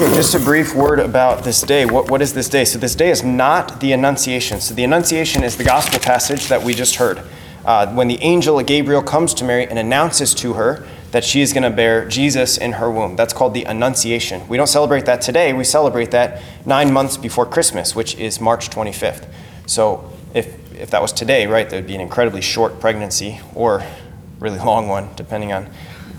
Just a brief word about this day. What, what is this day? So, this day is not the Annunciation. So, the Annunciation is the gospel passage that we just heard. Uh, when the angel Gabriel comes to Mary and announces to her that she is going to bear Jesus in her womb. That's called the Annunciation. We don't celebrate that today, we celebrate that nine months before Christmas, which is March 25th. So, if, if that was today, right, there would be an incredibly short pregnancy or really long one, depending on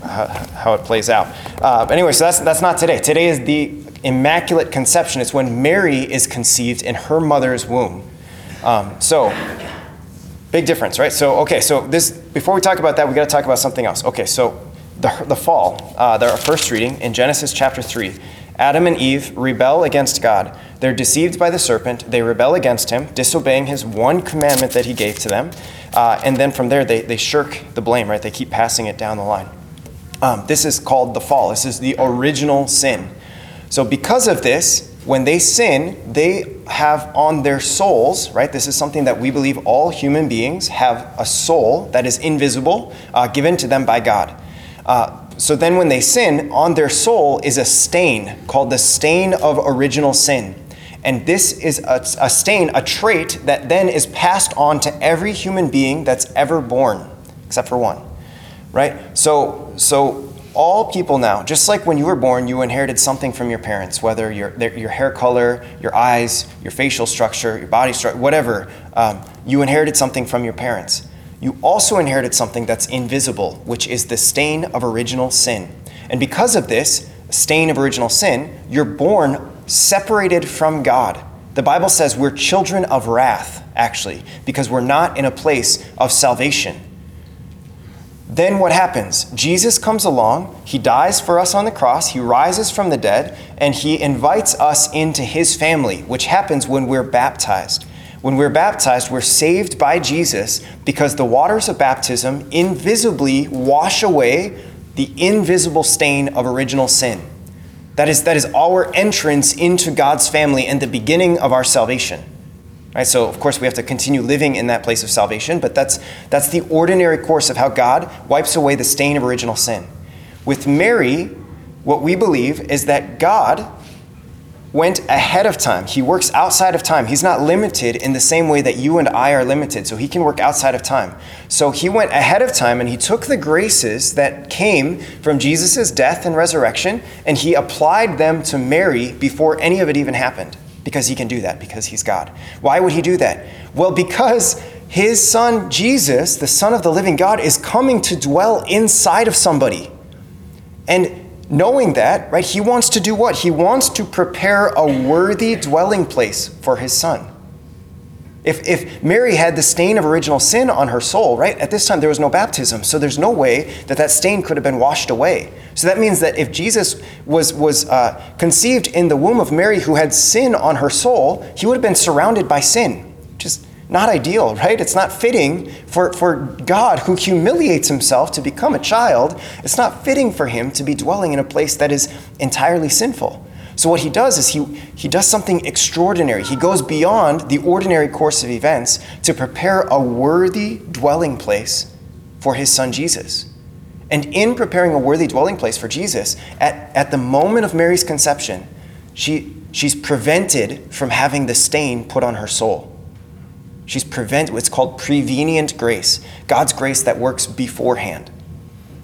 how, how it plays out. Uh, anyway, so that's, that's not today. Today is the Immaculate Conception. It's when Mary is conceived in her mother's womb. Um, so, big difference, right? So, okay, so this, before we talk about that, we got to talk about something else. Okay, so the, the fall, uh, our first reading in Genesis chapter 3. Adam and Eve rebel against God. They're deceived by the serpent. They rebel against him, disobeying his one commandment that he gave to them. Uh, and then from there, they, they shirk the blame, right? They keep passing it down the line. Um, this is called the fall. This is the original sin. So, because of this, when they sin, they have on their souls, right? This is something that we believe all human beings have a soul that is invisible, uh, given to them by God. Uh, so then, when they sin, on their soul is a stain called the stain of original sin. And this is a, a stain, a trait that then is passed on to every human being that's ever born, except for one, right? So, so all people now, just like when you were born, you inherited something from your parents, whether your, your hair color, your eyes, your facial structure, your body structure, whatever, um, you inherited something from your parents. You also inherited something that's invisible, which is the stain of original sin. And because of this stain of original sin, you're born separated from God. The Bible says we're children of wrath, actually, because we're not in a place of salvation. Then what happens? Jesus comes along, he dies for us on the cross, he rises from the dead, and he invites us into his family, which happens when we're baptized. When we're baptized, we're saved by Jesus because the waters of baptism invisibly wash away the invisible stain of original sin. That is, that is our entrance into God's family and the beginning of our salvation. Right? So, of course, we have to continue living in that place of salvation, but that's, that's the ordinary course of how God wipes away the stain of original sin. With Mary, what we believe is that God went ahead of time. He works outside of time. He's not limited in the same way that you and I are limited, so he can work outside of time. So he went ahead of time and he took the graces that came from Jesus' death and resurrection and he applied them to Mary before any of it even happened because he can do that, because he's God. Why would he do that? Well, because his son Jesus, the Son of the living God, is coming to dwell inside of somebody. And knowing that, right, he wants to do what? He wants to prepare a worthy dwelling place for his son. If, if Mary had the stain of original sin on her soul, right, at this time there was no baptism, so there's no way that that stain could have been washed away. So that means that if Jesus was, was uh, conceived in the womb of Mary who had sin on her soul, he would have been surrounded by sin. Just not ideal, right? It's not fitting for, for God who humiliates himself to become a child. It's not fitting for him to be dwelling in a place that is entirely sinful. So what he does is he, he does something extraordinary. He goes beyond the ordinary course of events to prepare a worthy dwelling place for his son Jesus. And in preparing a worthy dwelling place for Jesus, at, at the moment of Mary's conception, she, she's prevented from having the stain put on her soul. She's prevent it's called prevenient grace, God's grace that works beforehand.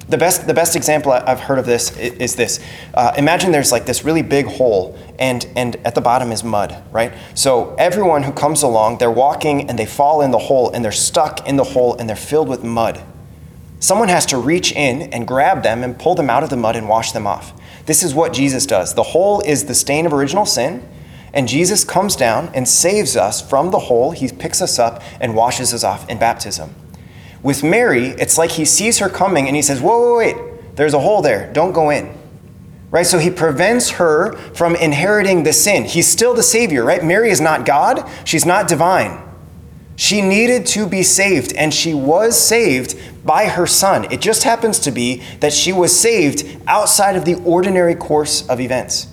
The best, the best example I've heard of this is this. Uh, imagine there's like this really big hole, and, and at the bottom is mud, right? So everyone who comes along, they're walking and they fall in the hole, and they're stuck in the hole, and they're filled with mud. Someone has to reach in and grab them and pull them out of the mud and wash them off. This is what Jesus does. The hole is the stain of original sin, and Jesus comes down and saves us from the hole. He picks us up and washes us off in baptism. With Mary, it's like he sees her coming and he says, Whoa, wait, wait, there's a hole there. Don't go in. Right? So he prevents her from inheriting the sin. He's still the Savior, right? Mary is not God, she's not divine. She needed to be saved, and she was saved by her son. It just happens to be that she was saved outside of the ordinary course of events.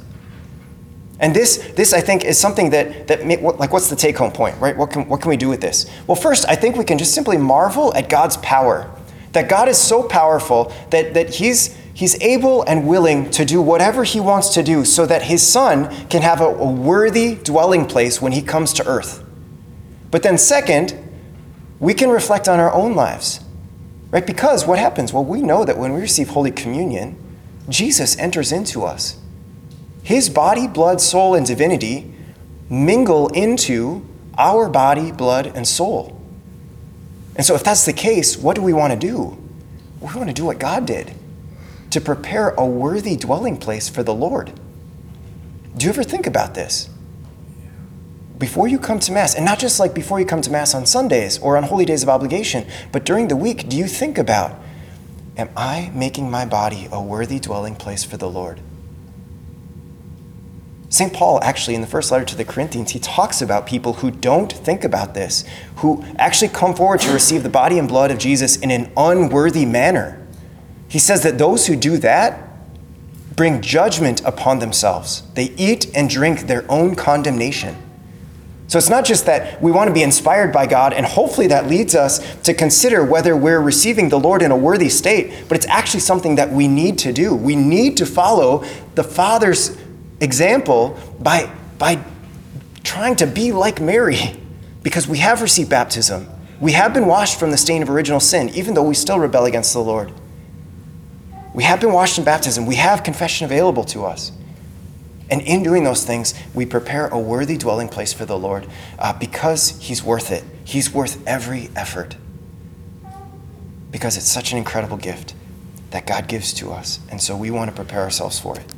And this, this I think, is something that, that like, what's the take home point, right? What can, what can we do with this? Well, first, I think we can just simply marvel at God's power. That God is so powerful that, that he's, He's able and willing to do whatever he wants to do so that his son can have a, a worthy dwelling place when he comes to earth. But then, second, we can reflect on our own lives, right? Because what happens? Well, we know that when we receive Holy Communion, Jesus enters into us. His body, blood, soul, and divinity mingle into our body, blood, and soul. And so, if that's the case, what do we want to do? We want to do what God did to prepare a worthy dwelling place for the Lord. Do you ever think about this? Before you come to Mass, and not just like before you come to Mass on Sundays or on holy days of obligation, but during the week, do you think about, am I making my body a worthy dwelling place for the Lord? St. Paul, actually, in the first letter to the Corinthians, he talks about people who don't think about this, who actually come forward to receive the body and blood of Jesus in an unworthy manner. He says that those who do that bring judgment upon themselves. They eat and drink their own condemnation. So it's not just that we want to be inspired by God, and hopefully that leads us to consider whether we're receiving the Lord in a worthy state, but it's actually something that we need to do. We need to follow the Father's example by, by trying to be like Mary, because we have received baptism. We have been washed from the stain of original sin, even though we still rebel against the Lord. We have been washed in baptism. We have confession available to us. And in doing those things, we prepare a worthy dwelling place for the Lord uh, because He's worth it. He's worth every effort. Because it's such an incredible gift that God gives to us. And so we want to prepare ourselves for it.